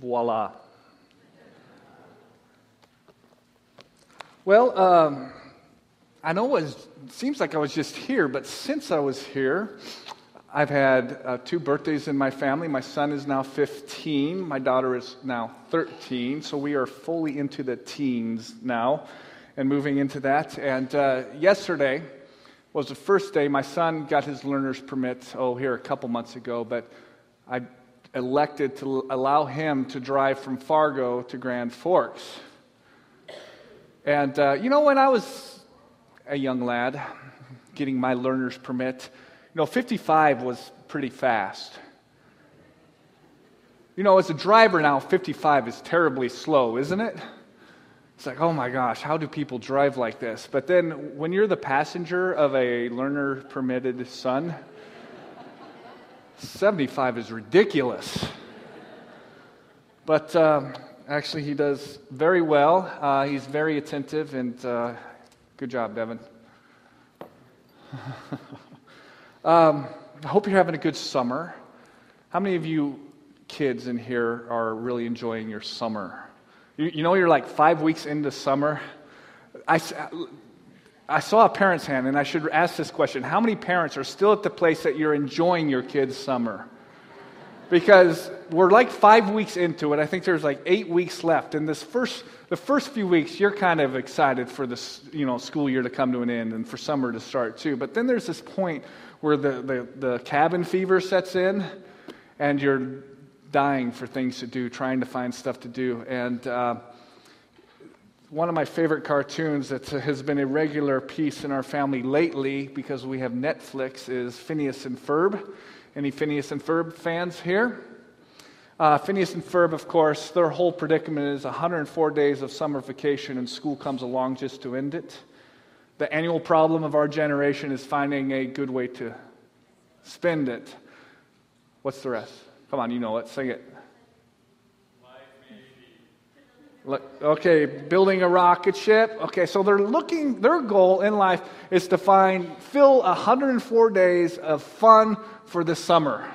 Voila. Well, um, I know it, seems like I was just here, but since I was here, I've had uh, two birthdays in my family. My son is now 15, my daughter is now 13, so we are fully into the teens now and moving into that. And uh, yesterday was the first day my son got his learner's permit, oh, here a couple months ago, but I elected to allow him to drive from Fargo to Grand Forks. And, uh, you know, when I was a young lad getting my learner's permit, you know, 55 was pretty fast. You know, as a driver now, 55 is terribly slow, isn't it? It's like, oh my gosh, how do people drive like this? But then when you're the passenger of a learner permitted son, 75 is ridiculous. But um, actually, he does very well. Uh, he's very attentive, and uh, good job, Devin. um, I hope you're having a good summer. How many of you kids in here are really enjoying your summer? You, you know, you're like five weeks into summer. I, I saw a parent's hand, and I should ask this question How many parents are still at the place that you're enjoying your kids' summer? Because we're like five weeks into it. I think there's like eight weeks left. And this first, the first few weeks, you're kind of excited for the you know, school year to come to an end and for summer to start too. But then there's this point where the, the, the cabin fever sets in, and you're dying for things to do, trying to find stuff to do. And uh, one of my favorite cartoons that has been a regular piece in our family lately because we have Netflix is Phineas and Ferb. Any Phineas and Ferb fans here? Uh, Phineas and Ferb, of course, their whole predicament is 104 days of summer vacation and school comes along just to end it. The annual problem of our generation is finding a good way to spend it. What's the rest? Come on, you know it. Sing it. Okay, building a rocket ship. Okay, so they're looking, their goal in life is to find, fill 104 days of fun for the summer.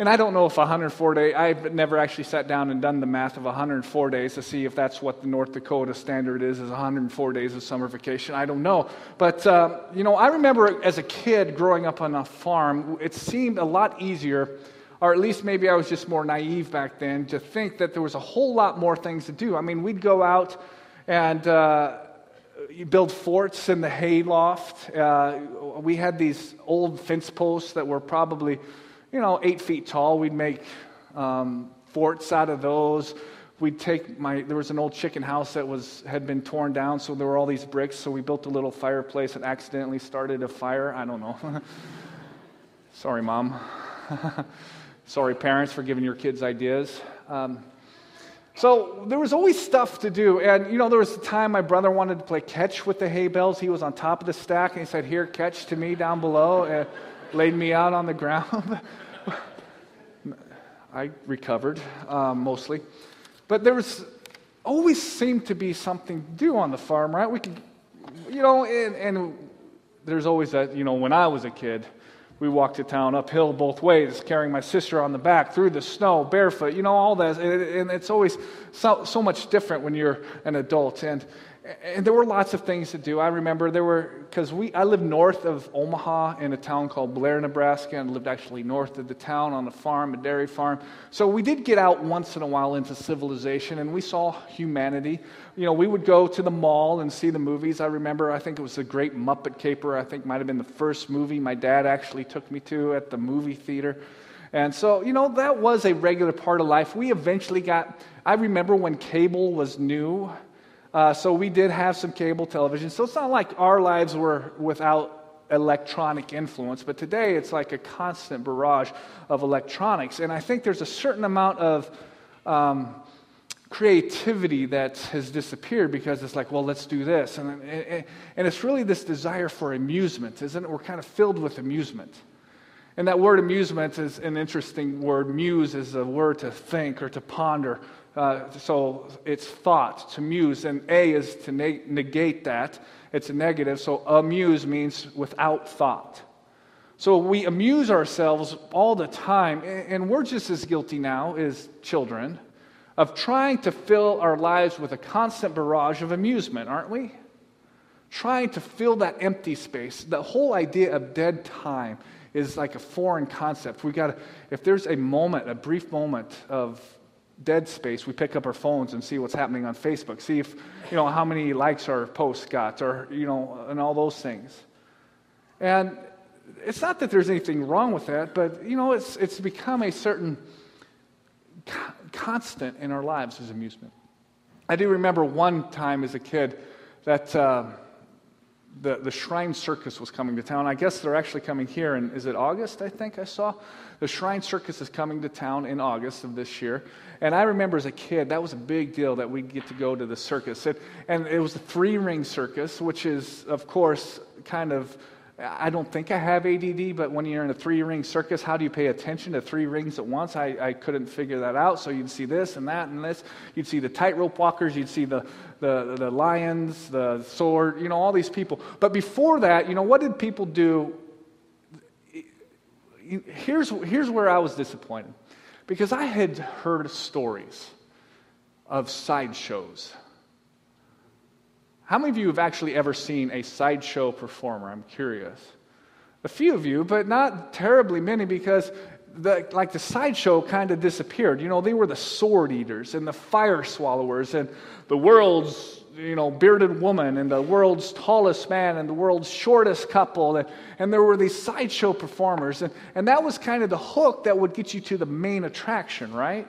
And I don't know if 104 days, I've never actually sat down and done the math of 104 days to see if that's what the North Dakota standard is, is 104 days of summer vacation. I don't know. But, uh, you know, I remember as a kid growing up on a farm, it seemed a lot easier or at least maybe I was just more naive back then, to think that there was a whole lot more things to do. I mean, we'd go out and uh, build forts in the hay loft. Uh, we had these old fence posts that were probably, you know, eight feet tall. We'd make um, forts out of those. We'd take my, there was an old chicken house that was, had been torn down, so there were all these bricks. So we built a little fireplace and accidentally started a fire. I don't know. Sorry, Mom. Sorry, parents, for giving your kids ideas. Um, so there was always stuff to do. And, you know, there was a time my brother wanted to play catch with the hay bales. He was on top of the stack and he said, Here, catch to me down below, and laid me out on the ground. I recovered um, mostly. But there was always seemed to be something to do on the farm, right? We could, you know, and, and there's always that, you know, when I was a kid, we walked to town uphill both ways, carrying my sister on the back through the snow, barefoot, you know, all that. And it's always so, so much different when you're an adult. And and there were lots of things to do. I remember there were because we I lived north of Omaha in a town called Blair, Nebraska, and lived actually north of the town on a farm, a dairy farm. So we did get out once in a while into civilization, and we saw humanity. You know, we would go to the mall and see the movies. I remember I think it was the Great Muppet Caper. I think might have been the first movie my dad actually took me to at the movie theater. And so, you know, that was a regular part of life. We eventually got, I remember when cable was new. Uh, so we did have some cable television. So it's not like our lives were without electronic influence, but today it's like a constant barrage of electronics. And I think there's a certain amount of um, creativity that has disappeared because it's like, well, let's do this. And, and, and it's really this desire for amusement, isn't it? We're kind of filled with amusement. And that word amusement is an interesting word. Muse is a word to think or to ponder uh, so it's thought, to muse, and A is to negate that. It's a negative, so amuse means without thought. So we amuse ourselves all the time, and we're just as guilty now as children of trying to fill our lives with a constant barrage of amusement, aren't we? Trying to fill that empty space. The whole idea of dead time is like a foreign concept. We got if there's a moment, a brief moment of dead space, we pick up our phones and see what's happening on Facebook, see if, you know, how many likes our post got, or, you know, and all those things. And it's not that there's anything wrong with that, but, you know, it's, it's become a certain co- constant in our lives as amusement. I do remember one time as a kid that. Uh, the, the Shrine Circus was coming to town. I guess they're actually coming here, and is it August? I think I saw. The Shrine Circus is coming to town in August of this year. And I remember as a kid, that was a big deal that we'd get to go to the circus. It, and it was a three ring circus, which is, of course, kind of I don't think I have ADD, but when you're in a three ring circus, how do you pay attention to three rings at once? I, I couldn't figure that out. So you'd see this and that and this. You'd see the tightrope walkers, you'd see the, the, the lions, the sword, you know, all these people. But before that, you know, what did people do? Here's, here's where I was disappointed because I had heard stories of sideshows how many of you have actually ever seen a sideshow performer? I'm curious. A few of you, but not terribly many because the, like the sideshow kind of disappeared. You know, they were the sword eaters and the fire swallowers and the world's, you know, bearded woman and the world's tallest man and the world's shortest couple. And, and there were these sideshow performers. And, and that was kind of the hook that would get you to the main attraction, right?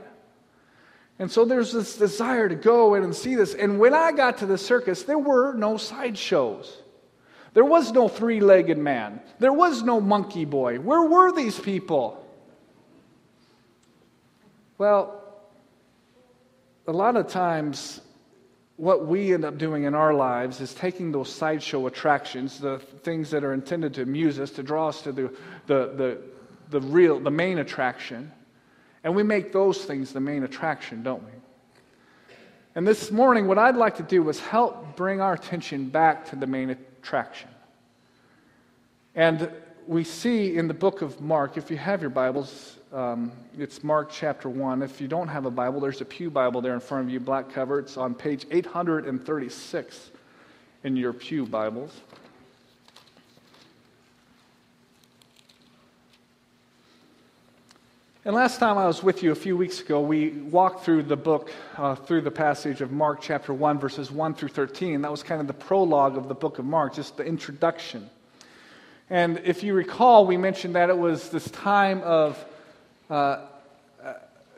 And so there's this desire to go in and see this. And when I got to the circus, there were no sideshows. There was no three legged man. There was no monkey boy. Where were these people? Well, a lot of times, what we end up doing in our lives is taking those sideshow attractions, the things that are intended to amuse us, to draw us to the, the, the, the real, the main attraction, and we make those things the main attraction, don't we? And this morning, what I'd like to do is help bring our attention back to the main attraction. And we see in the book of Mark, if you have your Bibles, um, it's Mark chapter 1. If you don't have a Bible, there's a Pew Bible there in front of you, black cover. It's on page 836 in your Pew Bibles. And last time I was with you a few weeks ago, we walked through the book, uh, through the passage of Mark chapter 1, verses 1 through 13. That was kind of the prologue of the book of Mark, just the introduction. And if you recall, we mentioned that it was this time of uh,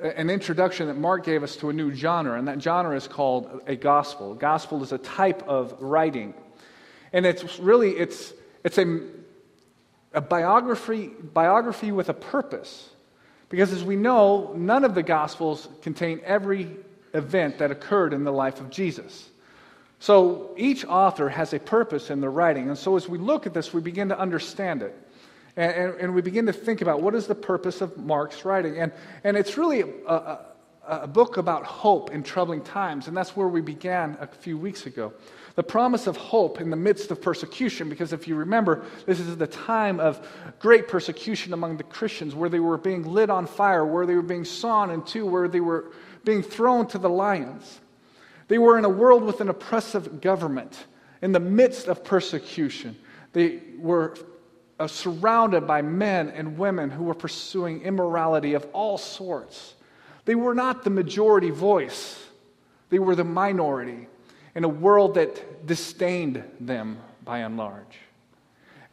an introduction that Mark gave us to a new genre, and that genre is called a gospel. A gospel is a type of writing. And it's really, it's, it's a, a biography, biography with a purpose. Because as we know, none of the Gospels contain every event that occurred in the life of Jesus. So each author has a purpose in their writing. And so as we look at this, we begin to understand it. And, and, and we begin to think about what is the purpose of Mark's writing. And, and it's really a, a, a book about hope in troubling times. And that's where we began a few weeks ago. The promise of hope in the midst of persecution, because if you remember, this is the time of great persecution among the Christians, where they were being lit on fire, where they were being sawn in two, where they were being thrown to the lions. They were in a world with an oppressive government in the midst of persecution. They were uh, surrounded by men and women who were pursuing immorality of all sorts. They were not the majority voice, they were the minority in a world that disdained them by and large.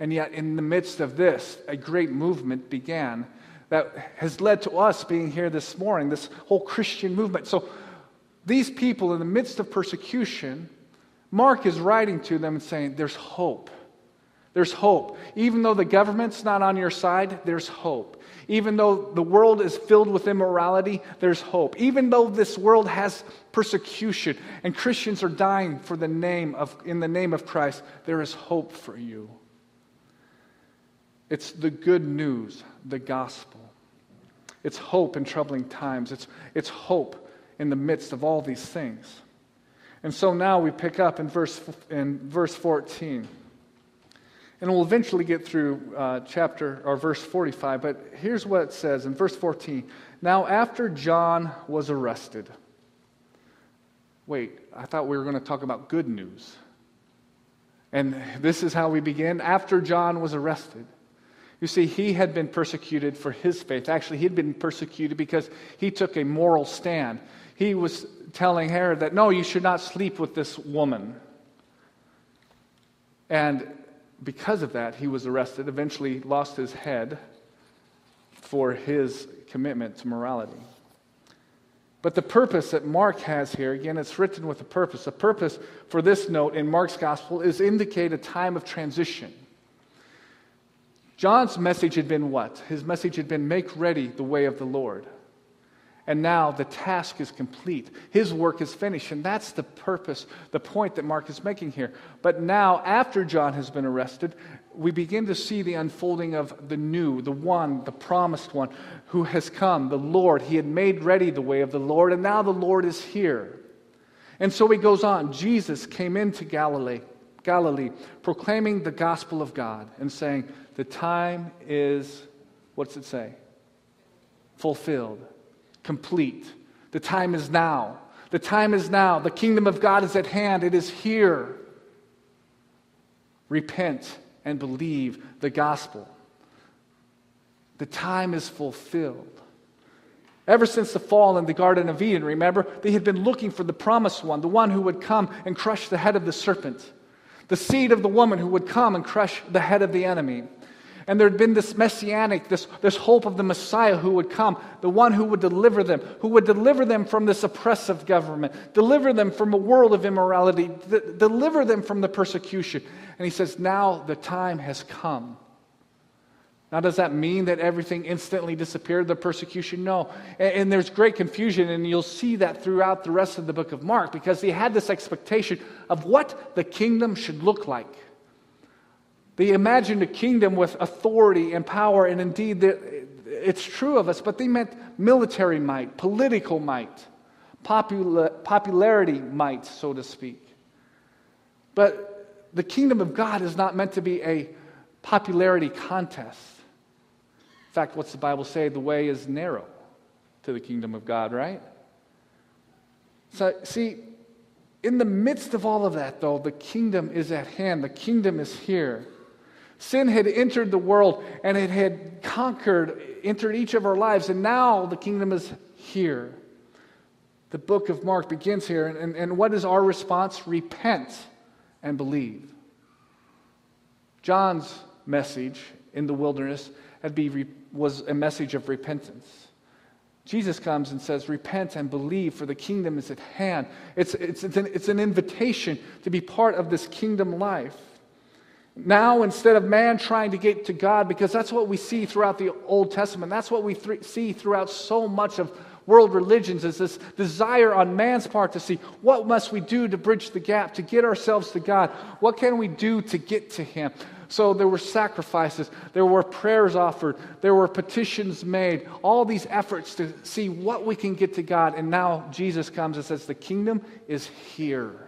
And yet, in the midst of this, a great movement began that has led to us being here this morning, this whole Christian movement. So, these people, in the midst of persecution, Mark is writing to them and saying, There's hope. There's hope. Even though the government's not on your side, there's hope. Even though the world is filled with immorality, there's hope. Even though this world has persecution and Christians are dying for the name of, in the name of Christ, there is hope for you. It's the good news, the gospel. It's hope in troubling times. It's, it's hope in the midst of all these things. And so now we pick up in verse, in verse 14. And we'll eventually get through uh, chapter or verse 45, but here's what it says in verse 14. Now, after John was arrested, wait, I thought we were going to talk about good news. And this is how we begin. After John was arrested, you see, he had been persecuted for his faith. Actually, he had been persecuted because he took a moral stand. He was telling Herod that, no, you should not sleep with this woman. And because of that, he was arrested, eventually lost his head for his commitment to morality. But the purpose that Mark has here, again, it's written with a purpose. The purpose for this note in Mark's gospel is indicate a time of transition. John's message had been what? His message had been make ready the way of the Lord. And now the task is complete. His work is finished. And that's the purpose, the point that Mark is making here. But now, after John has been arrested, we begin to see the unfolding of the new, the one, the promised one who has come, the Lord. He had made ready the way of the Lord, and now the Lord is here. And so he goes on. Jesus came into Galilee, Galilee, proclaiming the gospel of God and saying, The time is, what's it say? Fulfilled complete. The time is now. The time is now. The kingdom of God is at hand. It is here. Repent and believe the gospel. The time is fulfilled. Ever since the fall in the Garden of Eden, remember, they had been looking for the promised one, the one who would come and crush the head of the serpent, the seed of the woman who would come and crush the head of the enemy. And there had been this messianic, this, this hope of the Messiah who would come, the one who would deliver them, who would deliver them from this oppressive government, deliver them from a world of immorality, deliver them from the persecution. And he says, Now the time has come. Now, does that mean that everything instantly disappeared, the persecution? No. And, and, there's great confusion, and you'll see that throughout the rest of the book of Mark because he had this expectation of what the kingdom should look like. They imagined a kingdom with authority and power, and indeed, it's true of us, but they meant military might, political might, popularity might, so to speak. But the kingdom of God is not meant to be a popularity contest. In fact, what's the Bible say? The way is narrow to the kingdom of God, right? So, see, in the midst of all of that, though, the kingdom is at hand, the kingdom is here. Sin had entered the world and it had conquered, entered each of our lives, and now the kingdom is here. The book of Mark begins here, and, and, and what is our response? Repent and believe. John's message in the wilderness had be, was a message of repentance. Jesus comes and says, Repent and believe, for the kingdom is at hand. It's, it's, it's, an, it's an invitation to be part of this kingdom life. Now, instead of man trying to get to God, because that's what we see throughout the Old Testament, that's what we th- see throughout so much of world religions, is this desire on man's part to see what must we do to bridge the gap, to get ourselves to God? What can we do to get to Him? So there were sacrifices, there were prayers offered, there were petitions made, all these efforts to see what we can get to God. And now Jesus comes and says, The kingdom is here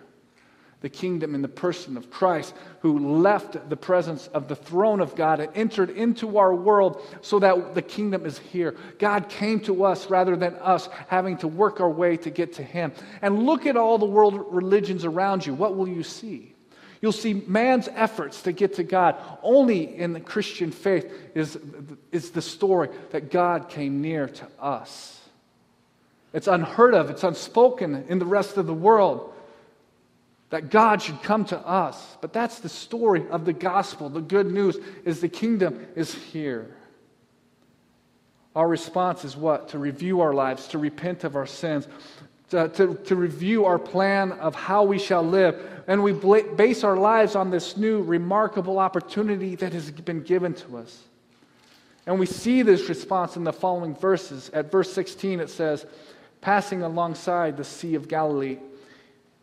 the kingdom in the person of Christ, who left the presence of the throne of God and entered into our world so that the kingdom is here. God came to us rather than us having to work our way to get to Him. And look at all the world religions around you. What will you see? You'll see man's efforts to get to God. Only in the Christian faith is, is the story that God came near to us. It's unheard of, it's unspoken in the rest of the world that God should come to us. But that's the story of the gospel. The good news is the kingdom is here. Our response is what? To review our lives, to repent of our sins, to, to, to review our plan of how we shall live. And we base our lives on this new, remarkable opportunity that has been given to us. And we see this response in the following verses. At verse 16, it says, Passing alongside the Sea of Galilee,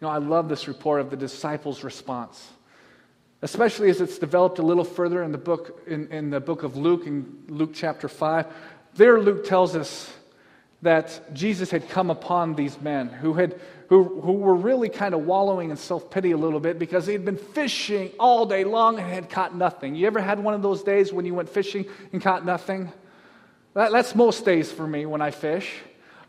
You know, I love this report of the disciples' response, especially as it's developed a little further in the book, in, in the book of Luke, in Luke chapter 5. There, Luke tells us that Jesus had come upon these men who, had, who, who were really kind of wallowing in self pity a little bit because they had been fishing all day long and had caught nothing. You ever had one of those days when you went fishing and caught nothing? That, that's most days for me when I fish.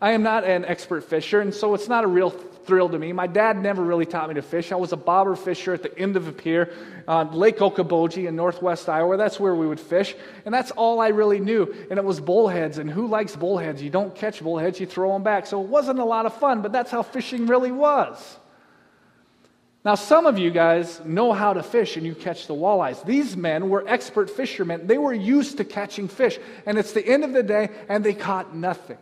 I am not an expert fisher, and so it's not a real thrill to me. My dad never really taught me to fish. I was a bobber fisher at the end of a pier on Lake Okoboji in northwest Iowa. That's where we would fish, and that's all I really knew. And it was bullheads, and who likes bullheads? You don't catch bullheads, you throw them back. So it wasn't a lot of fun, but that's how fishing really was. Now, some of you guys know how to fish and you catch the walleyes. These men were expert fishermen. They were used to catching fish. And it's the end of the day, and they caught nothing.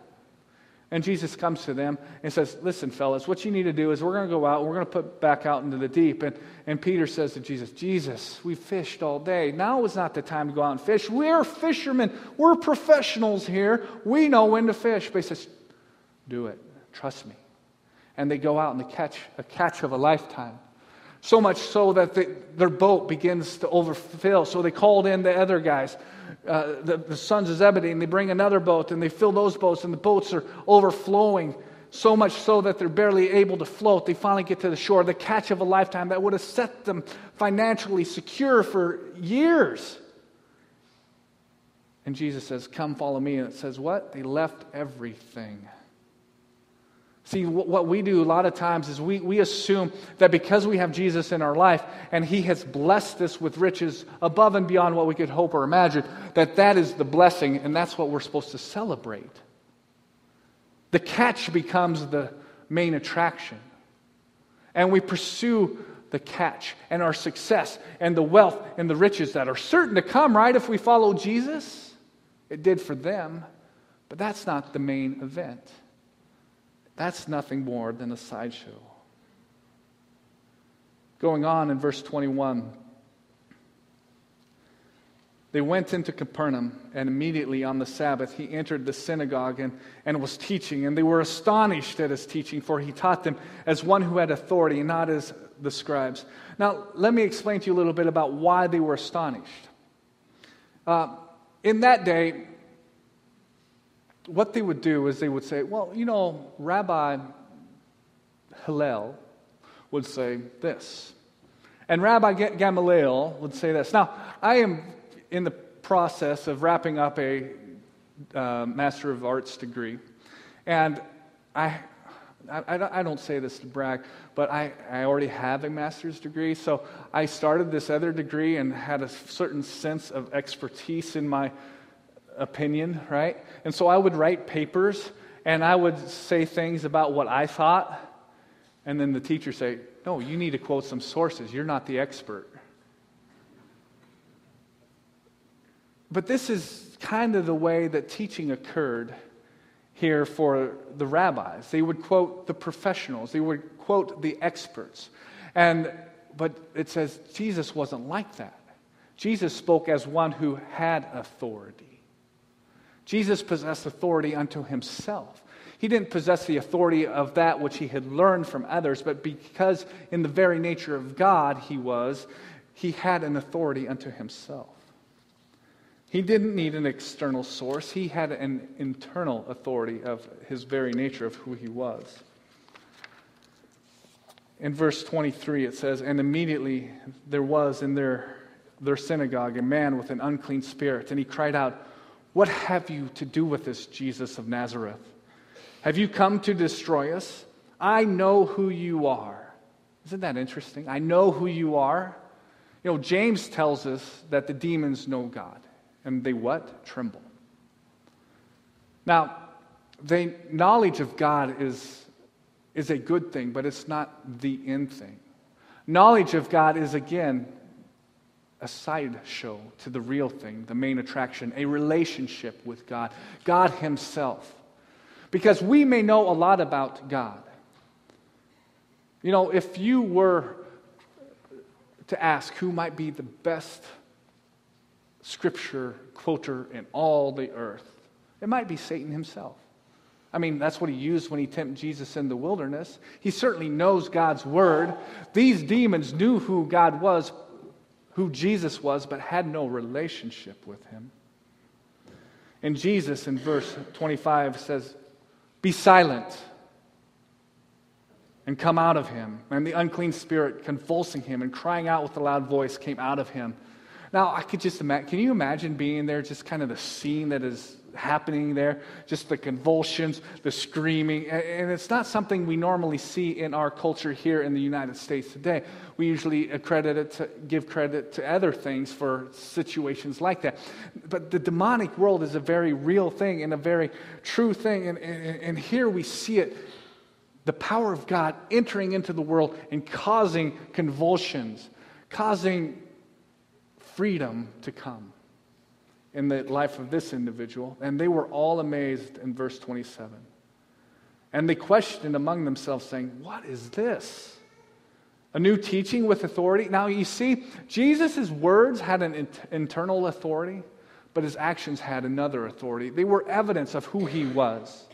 And Jesus comes to them and says, Listen, fellas, what you need to do is we're going to go out, and we're going to put back out into the deep. And, and Peter says to Jesus, Jesus, we fished all day. Now is not the time to go out and fish. We're fishermen, we're professionals here. We know when to fish. But he says, Do it. Trust me. And they go out and they catch a catch of a lifetime. So much so that the, their boat begins to overfill. So they called in the other guys uh, the, the sons of Zebedee, and they bring another boat, and they fill those boats, and the boats are overflowing so much so that they're barely able to float. They finally get to the shore, the catch of a lifetime that would have set them financially secure for years. And Jesus says, Come follow me. And it says, What? They left everything. See, what we do a lot of times is we, we assume that because we have Jesus in our life and he has blessed us with riches above and beyond what we could hope or imagine, that that is the blessing and that's what we're supposed to celebrate. The catch becomes the main attraction. And we pursue the catch and our success and the wealth and the riches that are certain to come, right, if we follow Jesus. It did for them, but that's not the main event. That's nothing more than a sideshow. Going on in verse 21, they went into Capernaum, and immediately on the Sabbath he entered the synagogue and, and was teaching. And they were astonished at his teaching, for he taught them as one who had authority, not as the scribes. Now, let me explain to you a little bit about why they were astonished. Uh, in that day, what they would do is they would say, well, you know, Rabbi Hillel would say this. And Rabbi Gamaliel would say this. Now, I am in the process of wrapping up a uh, Master of Arts degree. And I, I, I, don't say this to brag, but I, I already have a master's degree. So I started this other degree and had a certain sense of expertise in my opinion, right? And so I would write papers and I would say things about what I thought. And then the teacher say, "No, you need to quote some sources. You're not the expert." But this is kind of the way that teaching occurred here for the rabbis. They would quote the professionals, they would quote the experts. And but it says Jesus wasn't like that. Jesus spoke as one who had authority. Jesus possessed authority unto himself. He didn't possess the authority of that which he had learned from others, but because in the very nature of God he was, he had an authority unto himself. He didn't need an external source, he had an internal authority of his very nature of who he was. In verse 23, it says, And immediately there was in their, their synagogue a man with an unclean spirit, and he cried out, what have you to do with this Jesus of Nazareth? Have you come to destroy us? I know who you are. Isn't that interesting? I know who you are. You know, James tells us that the demons know God. And they what? Tremble. Now, the knowledge of God is, is a good thing, but it's not the end thing. Knowledge of God is, again, a sideshow to the real thing, the main attraction, a relationship with God, God Himself. Because we may know a lot about God. You know, if you were to ask who might be the best scripture quoter in all the earth, it might be Satan himself. I mean, that's what he used when he tempted Jesus in the wilderness. He certainly knows God's word. These demons knew who God was, who Jesus was, but had no relationship with him. And Jesus in verse 25 says, Be silent and come out of him. And the unclean spirit, convulsing him and crying out with a loud voice, came out of him. Now, I could just imagine, can you imagine being there, just kind of the scene that is happening there? Just the convulsions, the screaming. And it's not something we normally see in our culture here in the United States today. We usually accredit it to, give credit to other things for situations like that. But the demonic world is a very real thing and a very true thing. And, and, and here we see it the power of God entering into the world and causing convulsions, causing freedom to come in the life of this individual. And they were all amazed in verse 27. And they questioned among themselves, saying, What is this? A new teaching with authority? Now, you see, Jesus' words had an internal authority, but his actions had another authority. They were evidence of who he was.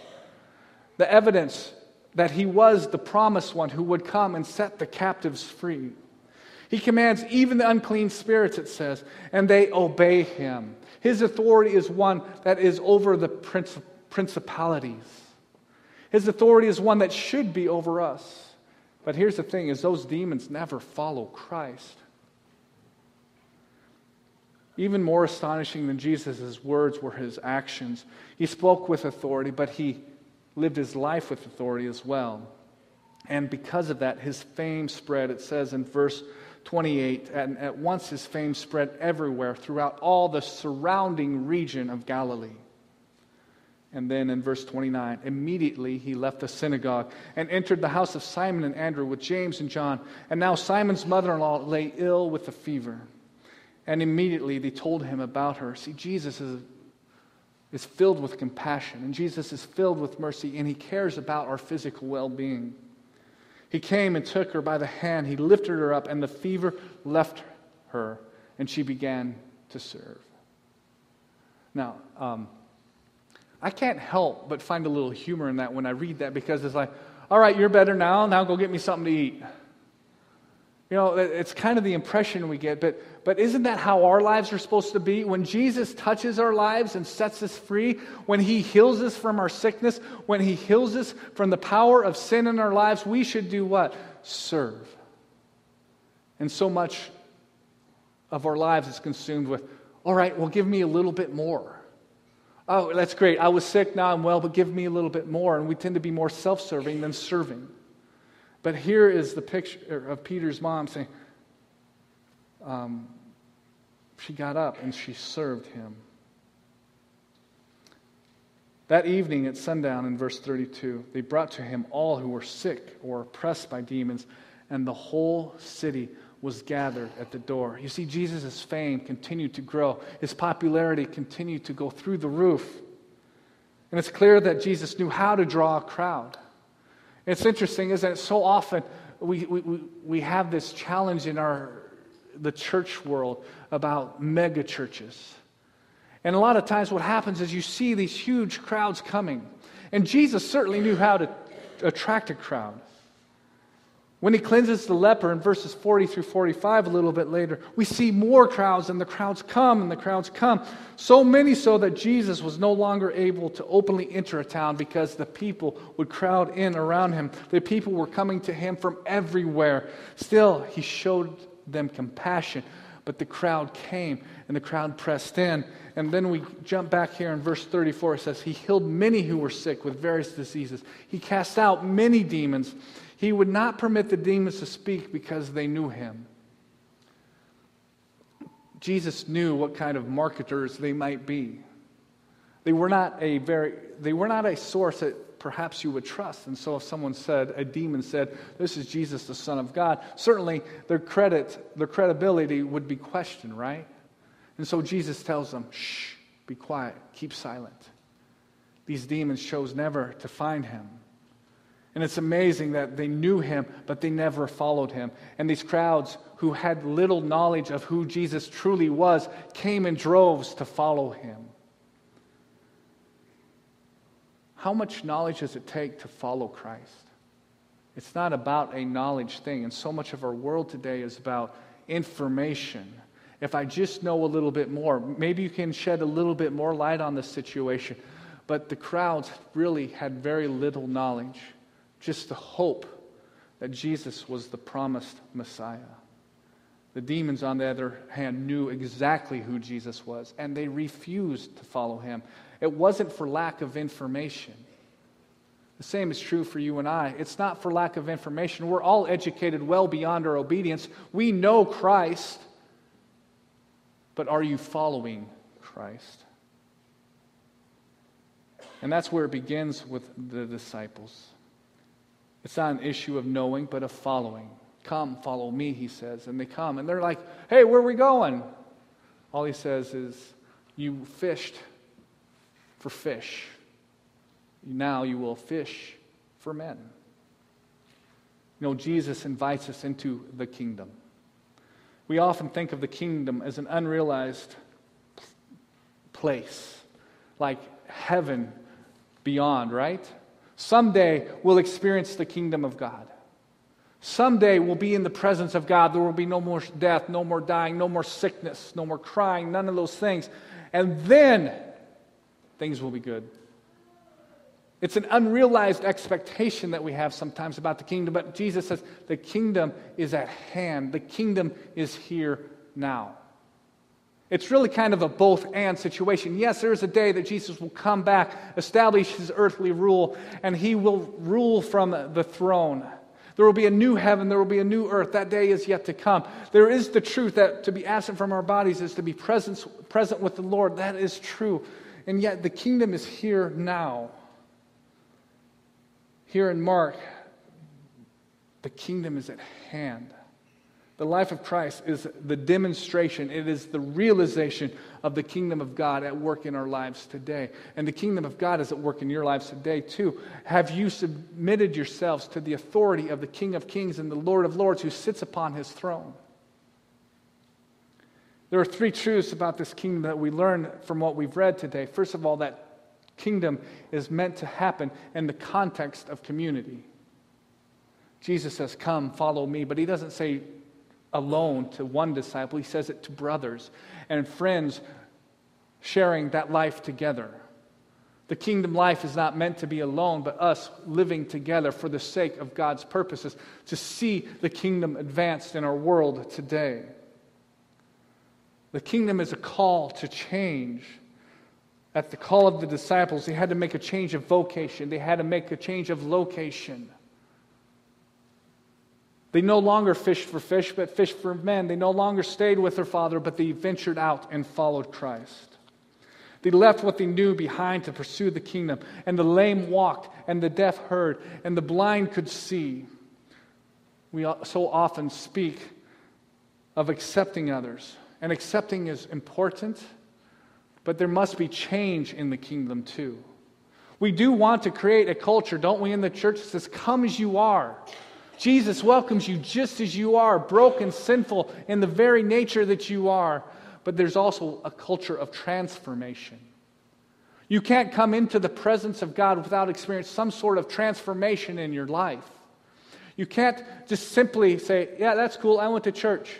The evidence that he was the promised one who would come and set the captives free. He commands even the unclean spirits, it says, and they obey him. His authority is one that is over the principalities. His authority is one that should be over us. But here's the thing is those demons never follow Christ. Even more astonishing than Jesus' words were his actions. He spoke with authority, but he lived his life with authority as well. And because of that, his fame spread. It says in verse 28 and at once his fame spread everywhere throughout all the surrounding region of Galilee. And then in verse 29, immediately he left the synagogue and entered the house of Simon and Andrew with James and John. And now Simon's mother in law lay ill with a fever. And immediately they told him about her. See, Jesus is is filled with compassion, and Jesus is filled with mercy, and he cares about our physical well being. He came and took her by the hand, he lifted her up, and the fever left her, and she began to serve. Now, um, I can't help but find a little humor in that when I read that because it's like, all right, you're better now, now go get me something to eat. You know, it's kind of the impression we get, but, but isn't that how our lives are supposed to be? When Jesus touches our lives and sets us free, when He heals us from our sickness, when He heals us from the power of sin in our lives, we should do what? Serve. And so much of our lives is consumed with, all right, well, give me a little bit more. Oh, that's great. I was sick, now I'm well, but give me a little bit more. And we tend to be more self serving than serving. But here is the picture of Peter's mom saying, um, she got up and she served him. That evening at sundown in verse 32, they brought to him all who were sick or oppressed by demons, and the whole city was gathered at the door. You see, Jesus' fame continued to grow, his popularity continued to go through the roof. And it's clear that Jesus knew how to draw a crowd. It's interesting, isn't it? So often we, we, we have this challenge in our, the church world about mega churches. And a lot of times what happens is you see these huge crowds coming. And Jesus certainly knew how to attract a crowd. When he cleanses the leper in verses 40 through 45, a little bit later, we see more crowds, and the crowds come, and the crowds come. So many so that Jesus was no longer able to openly enter a town because the people would crowd in around him. The people were coming to him from everywhere. Still, he showed them compassion, but the crowd came, and the crowd pressed in. And then we jump back here in verse 34. It says, He healed many who were sick with various diseases, He cast out many demons. He would not permit the demons to speak because they knew him. Jesus knew what kind of marketers they might be. They were not a very they were not a source that perhaps you would trust. And so if someone said, a demon said, This is Jesus, the Son of God, certainly their credit, their credibility would be questioned, right? And so Jesus tells them, Shh, be quiet, keep silent. These demons chose never to find him. And it's amazing that they knew him, but they never followed him. And these crowds who had little knowledge of who Jesus truly was came in droves to follow him. How much knowledge does it take to follow Christ? It's not about a knowledge thing. And so much of our world today is about information. If I just know a little bit more, maybe you can shed a little bit more light on the situation. But the crowds really had very little knowledge just the hope that Jesus was the promised Messiah. The demons, on the other hand, knew exactly who Jesus was, and they refused to follow him. It wasn't for lack of information. The same is true for you and I. It's not for lack of information. We're all educated well beyond our obedience. We know Christ, but are you following Christ? And that's where it begins with the disciples. It's not an issue of knowing, but of following. Come, follow me, he says. And they come, and they're like, hey, where are we going? All he says is, You fished for fish. Now you will fish for men. You know, Jesus invites us into the kingdom. We often think of the kingdom as an unrealized place, like heaven beyond, right? Someday we'll experience the kingdom of God. Someday we'll be in the presence of God. There will be no more death, no more dying, no more sickness, no more crying, none of those things. And then things will be good. It's an unrealized expectation that we have sometimes about the kingdom, but Jesus says the kingdom is at hand, the kingdom is here now. It's really kind of a both and situation. Yes, there is a day that Jesus will come back, establish his earthly rule, and he will rule from the throne. There will be a new heaven, there will be a new earth. That day is yet to come. There is the truth that to be absent from our bodies is to be present, present with the Lord. That is true. And yet the kingdom is here now. Here in Mark, the kingdom is at hand. The life of Christ is the demonstration, it is the realization of the kingdom of God at work in our lives today. And the kingdom of God is at work in your lives today, too. Have you submitted yourselves to the authority of the King of Kings and the Lord of Lords who sits upon his throne? There are three truths about this kingdom that we learn from what we've read today. First of all, that kingdom is meant to happen in the context of community. Jesus says, Come, follow me, but he doesn't say, alone to one disciple, he says it to brothers and friends sharing that life together. The kingdom life is not meant to be alone, but us living together for the sake of God's purposes to see the kingdom advanced in our world today. The kingdom is a call to change. At the call of the disciples, they had to make a change of vocation, they had to make a change of location. They no longer fished for fish, but fished for men. They no longer stayed with their father, but they ventured out and followed Christ. They left what they knew behind to pursue the kingdom, and the lame walked, and the deaf heard, and the blind could see. We so often speak of accepting others, and accepting is important, but there must be change in the kingdom too. We do want to create a culture, don't we, in the church that says, Come as you are. Jesus welcomes you just as you are, broken, sinful in the very nature that you are. But there's also a culture of transformation. You can't come into the presence of God without experiencing some sort of transformation in your life. You can't just simply say, Yeah, that's cool, I went to church.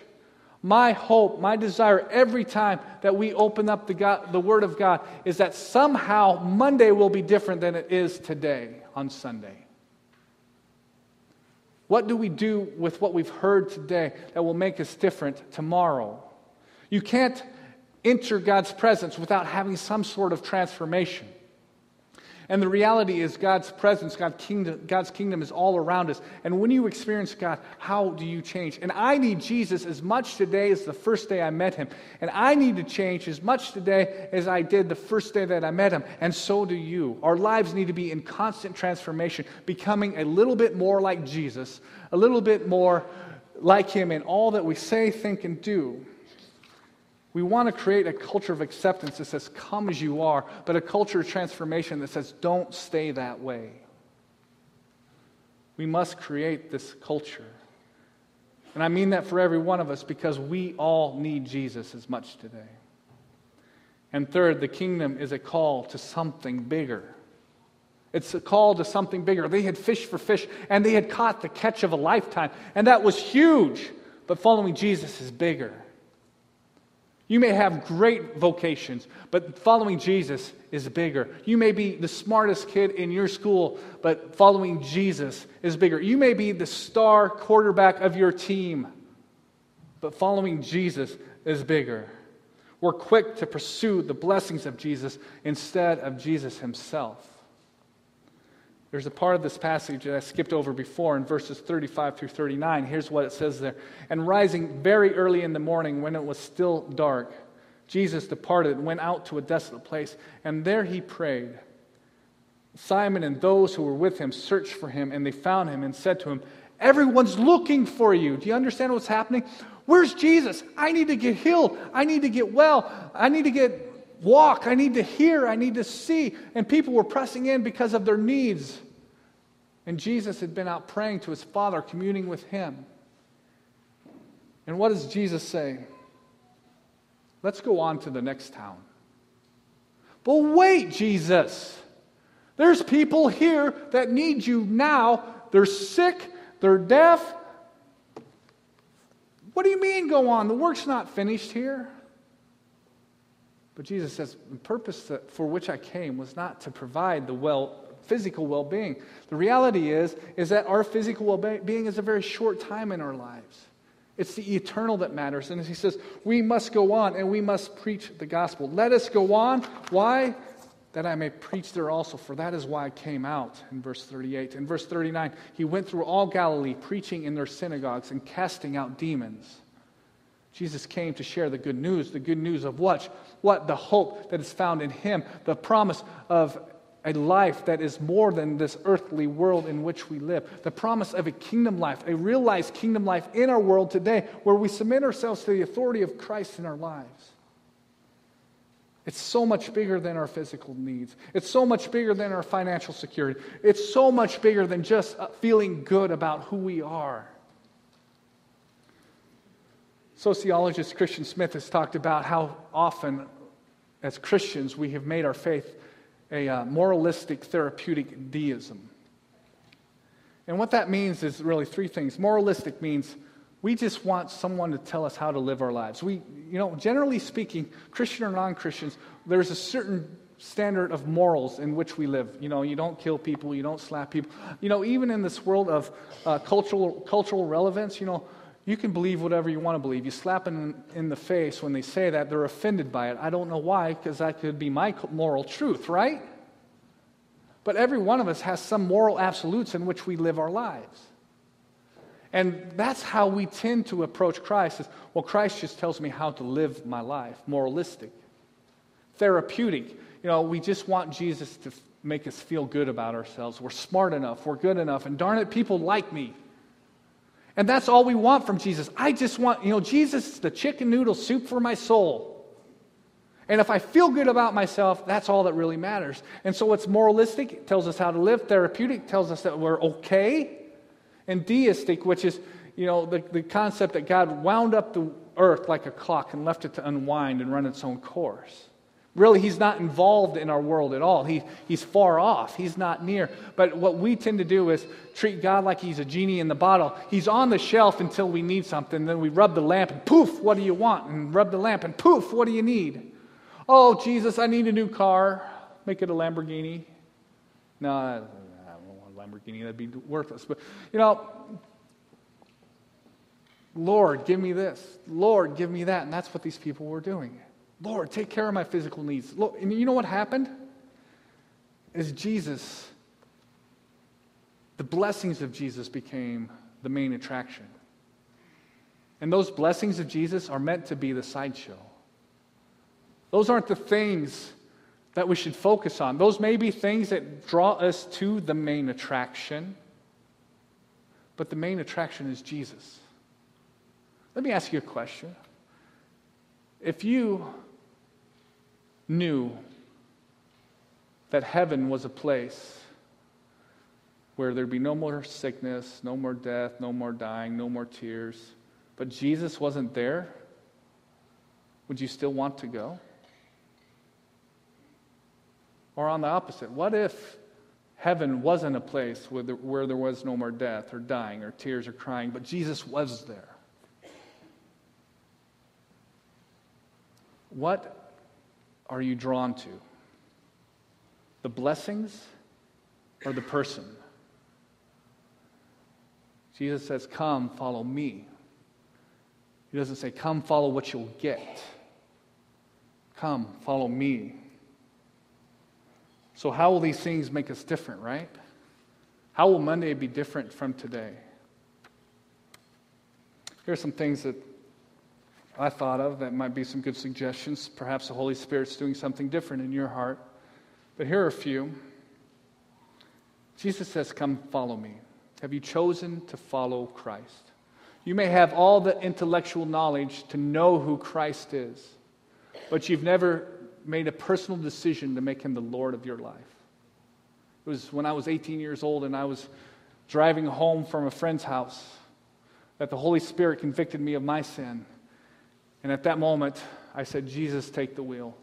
My hope, my desire every time that we open up the, God, the Word of God is that somehow Monday will be different than it is today on Sunday. What do we do with what we've heard today that will make us different tomorrow? You can't enter God's presence without having some sort of transformation. And the reality is, God's presence, God's kingdom, God's kingdom is all around us. And when you experience God, how do you change? And I need Jesus as much today as the first day I met him. And I need to change as much today as I did the first day that I met him. And so do you. Our lives need to be in constant transformation, becoming a little bit more like Jesus, a little bit more like him in all that we say, think, and do. We want to create a culture of acceptance that says, come as you are, but a culture of transformation that says, don't stay that way. We must create this culture. And I mean that for every one of us because we all need Jesus as much today. And third, the kingdom is a call to something bigger. It's a call to something bigger. They had fished for fish and they had caught the catch of a lifetime, and that was huge. But following Jesus is bigger. You may have great vocations, but following Jesus is bigger. You may be the smartest kid in your school, but following Jesus is bigger. You may be the star quarterback of your team, but following Jesus is bigger. We're quick to pursue the blessings of Jesus instead of Jesus himself. There's a part of this passage that I skipped over before in verses 35 through 39. Here's what it says there. And rising very early in the morning, when it was still dark, Jesus departed and went out to a desolate place, and there he prayed. Simon and those who were with him searched for him, and they found him and said to him, Everyone's looking for you. Do you understand what's happening? Where's Jesus? I need to get healed. I need to get well. I need to get walk. I need to hear. I need to see. And people were pressing in because of their needs. And Jesus had been out praying to his Father, communing with him. And what does Jesus say? Let's go on to the next town. But wait, Jesus. There's people here that need you now. They're sick, they're deaf. What do you mean go on? The work's not finished here. But Jesus says, the purpose for which I came was not to provide the well, physical well-being. The reality is, is that our physical well-being is a very short time in our lives. It's the eternal that matters. And he says, we must go on and we must preach the gospel. Let us go on. Why? That I may preach there also, for that is why I came out, in verse 38. In verse 39, he went through all Galilee, preaching in their synagogues and casting out demons. Jesus came to share the good news. The good news of what? What? The hope that is found in Him. The promise of a life that is more than this earthly world in which we live. The promise of a kingdom life, a realized kingdom life in our world today where we submit ourselves to the authority of Christ in our lives. It's so much bigger than our physical needs. It's so much bigger than our financial security. It's so much bigger than just uh, feeling good about who we are. Sociologist Christian Smith has talked about how often, as Christians, we have made our faith a uh, moralistic therapeutic deism. And what that means is really three things. Moralistic means we just want someone to tell us how to live our lives. We, you know, generally speaking, Christian or non Christians, there's a certain standard of morals in which we live. You know, you don't kill people, you don't slap people. You know, even in this world of uh, cultural, cultural relevance, you know, you can believe whatever you want to believe. You slap them in the face when they say that, they're offended by it. I don't know why, because that could be my moral truth, right? But every one of us has some moral absolutes in which we live our lives. And that's how we tend to approach Christ is, well, Christ just tells me how to live my life, moralistic. Therapeutic. You know, we just want Jesus to make us feel good about ourselves. We're smart enough, we're good enough, and darn it, people like me. And that's all we want from Jesus. I just want, you know, Jesus is the chicken noodle soup for my soul. And if I feel good about myself, that's all that really matters. And so it's moralistic, it tells us how to live. Therapeutic tells us that we're okay. And deistic, which is, you know, the, the concept that God wound up the earth like a clock and left it to unwind and run its own course. Really, he's not involved in our world at all. He, he's far off. He's not near. But what we tend to do is treat God like he's a genie in the bottle. He's on the shelf until we need something. Then we rub the lamp and poof, what do you want? And rub the lamp and poof, what do you need? Oh, Jesus, I need a new car. Make it a Lamborghini. No, I don't want a Lamborghini. That'd be worthless. But, you know, Lord, give me this. Lord, give me that. And that's what these people were doing. Lord, take care of my physical needs. Look, and you know what happened? Is Jesus, the blessings of Jesus became the main attraction. And those blessings of Jesus are meant to be the sideshow. Those aren't the things that we should focus on. Those may be things that draw us to the main attraction, but the main attraction is Jesus. Let me ask you a question. If you knew that heaven was a place where there'd be no more sickness, no more death, no more dying, no more tears, but Jesus wasn't there, would you still want to go? Or on the opposite, what if heaven wasn't a place where there, where there was no more death or dying or tears or crying, but Jesus was there? What are you drawn to? The blessings or the person? Jesus says, Come, follow me. He doesn't say, Come, follow what you'll get. Come, follow me. So, how will these things make us different, right? How will Monday be different from today? Here are some things that I thought of that might be some good suggestions. Perhaps the Holy Spirit's doing something different in your heart. But here are a few. Jesus says, Come follow me. Have you chosen to follow Christ? You may have all the intellectual knowledge to know who Christ is, but you've never made a personal decision to make him the Lord of your life. It was when I was 18 years old and I was driving home from a friend's house that the Holy Spirit convicted me of my sin. And at that moment, I said, Jesus, take the wheel.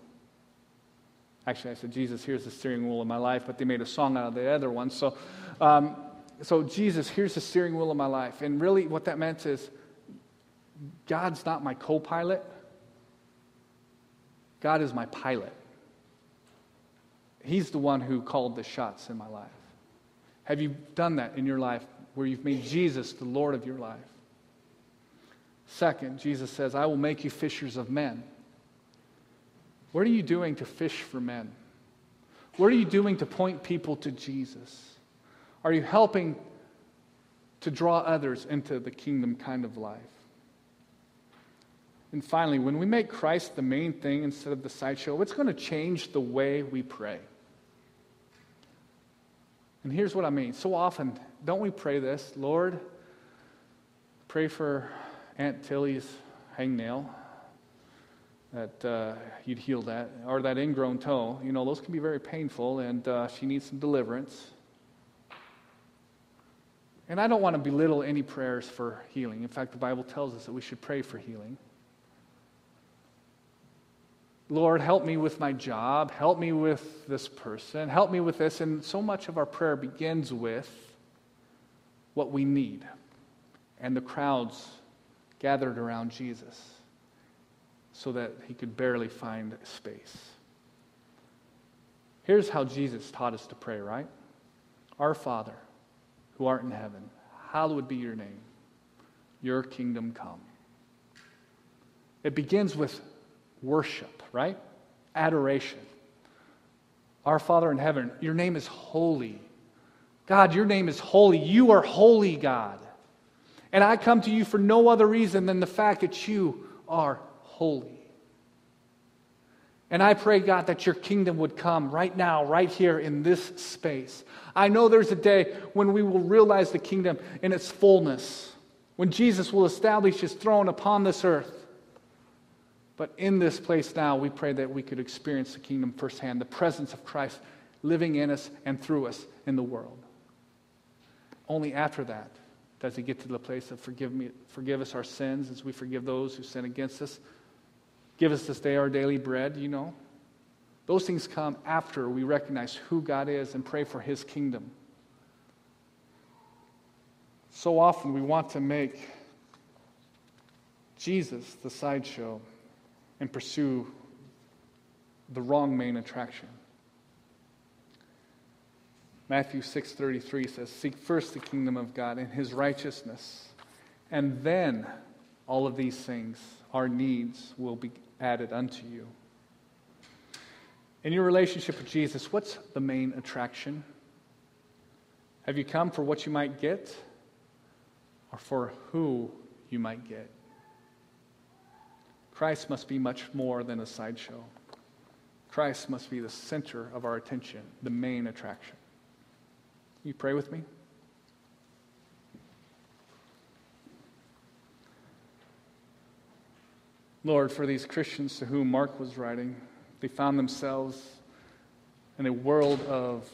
Actually, I said, Jesus, here's the steering wheel of my life, but they made a song out of the other one. So, um, so Jesus, here's the steering wheel of my life. And really, what that meant is God's not my co pilot, God is my pilot. He's the one who called the shots in my life. Have you done that in your life where you've made Jesus the Lord of your life? Second, Jesus says, I will make you fishers of men. What are you doing to fish for men? What are you doing to point people to Jesus? Are you helping to draw others into the kingdom kind of life? And finally, when we make Christ the main thing instead of the sideshow, it's going to change the way we pray. And here's what I mean. So often, don't we pray this Lord, pray for Aunt Tilly's hangnail, that uh, you'd heal that, or that ingrown toe. You know, those can be very painful, and uh, she needs some deliverance. And I don't want to belittle any prayers for healing. In fact, the Bible tells us that we should pray for healing. Lord, help me with my job, help me with this person, help me with this. And so much of our prayer begins with what we need. And the crowds gathered around Jesus so that he could barely find space. Here's how Jesus taught us to pray, right? Our Father, who art in heaven, hallowed be your name. Your kingdom come. It begins with worship, right? Adoration. Our Father in heaven, your name is holy. God, your name is holy. You are holy, God. And I come to you for no other reason than the fact that you are holy. And I pray, God, that your kingdom would come right now, right here in this space. I know there's a day when we will realize the kingdom in its fullness, when Jesus will establish his throne upon this earth. But in this place now, we pray that we could experience the kingdom firsthand, the presence of Christ living in us and through us in the world. Only after that does he get to the place of forgive, me, forgive us our sins as we forgive those who sin against us. Give us this day our daily bread, you know. Those things come after we recognize who God is and pray for his kingdom. So often we want to make Jesus the sideshow and pursue the wrong main attraction. Matthew 6:33 says, "Seek first the kingdom of God and his righteousness, and then all of these things, our needs will be added unto you." In your relationship with Jesus, what's the main attraction? Have you come for what you might get or for who you might get? Christ must be much more than a sideshow. Christ must be the center of our attention, the main attraction. You pray with me? Lord, for these Christians to whom Mark was writing, they found themselves in a world of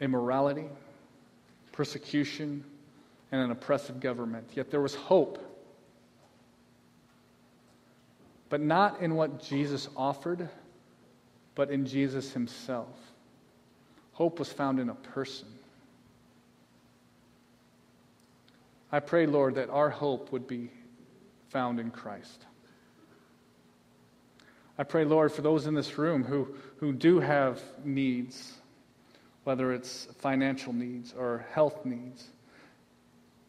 immorality, persecution, and an oppressive government. Yet there was hope. But not in what Jesus offered, but in Jesus himself. Hope was found in a person. I pray, Lord, that our hope would be found in Christ. I pray, Lord, for those in this room who, who do have needs, whether it's financial needs or health needs.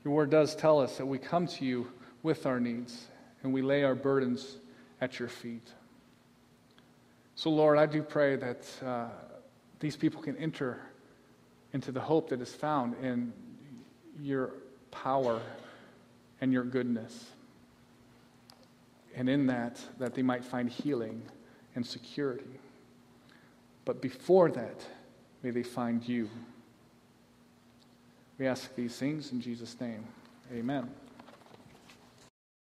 Your word does tell us that we come to you with our needs and we lay our burdens at your feet. So, Lord, I do pray that uh, these people can enter into the hope that is found in your power and your goodness. And in that, that they might find healing and security. But before that, may they find you. We ask these things in Jesus' name. Amen.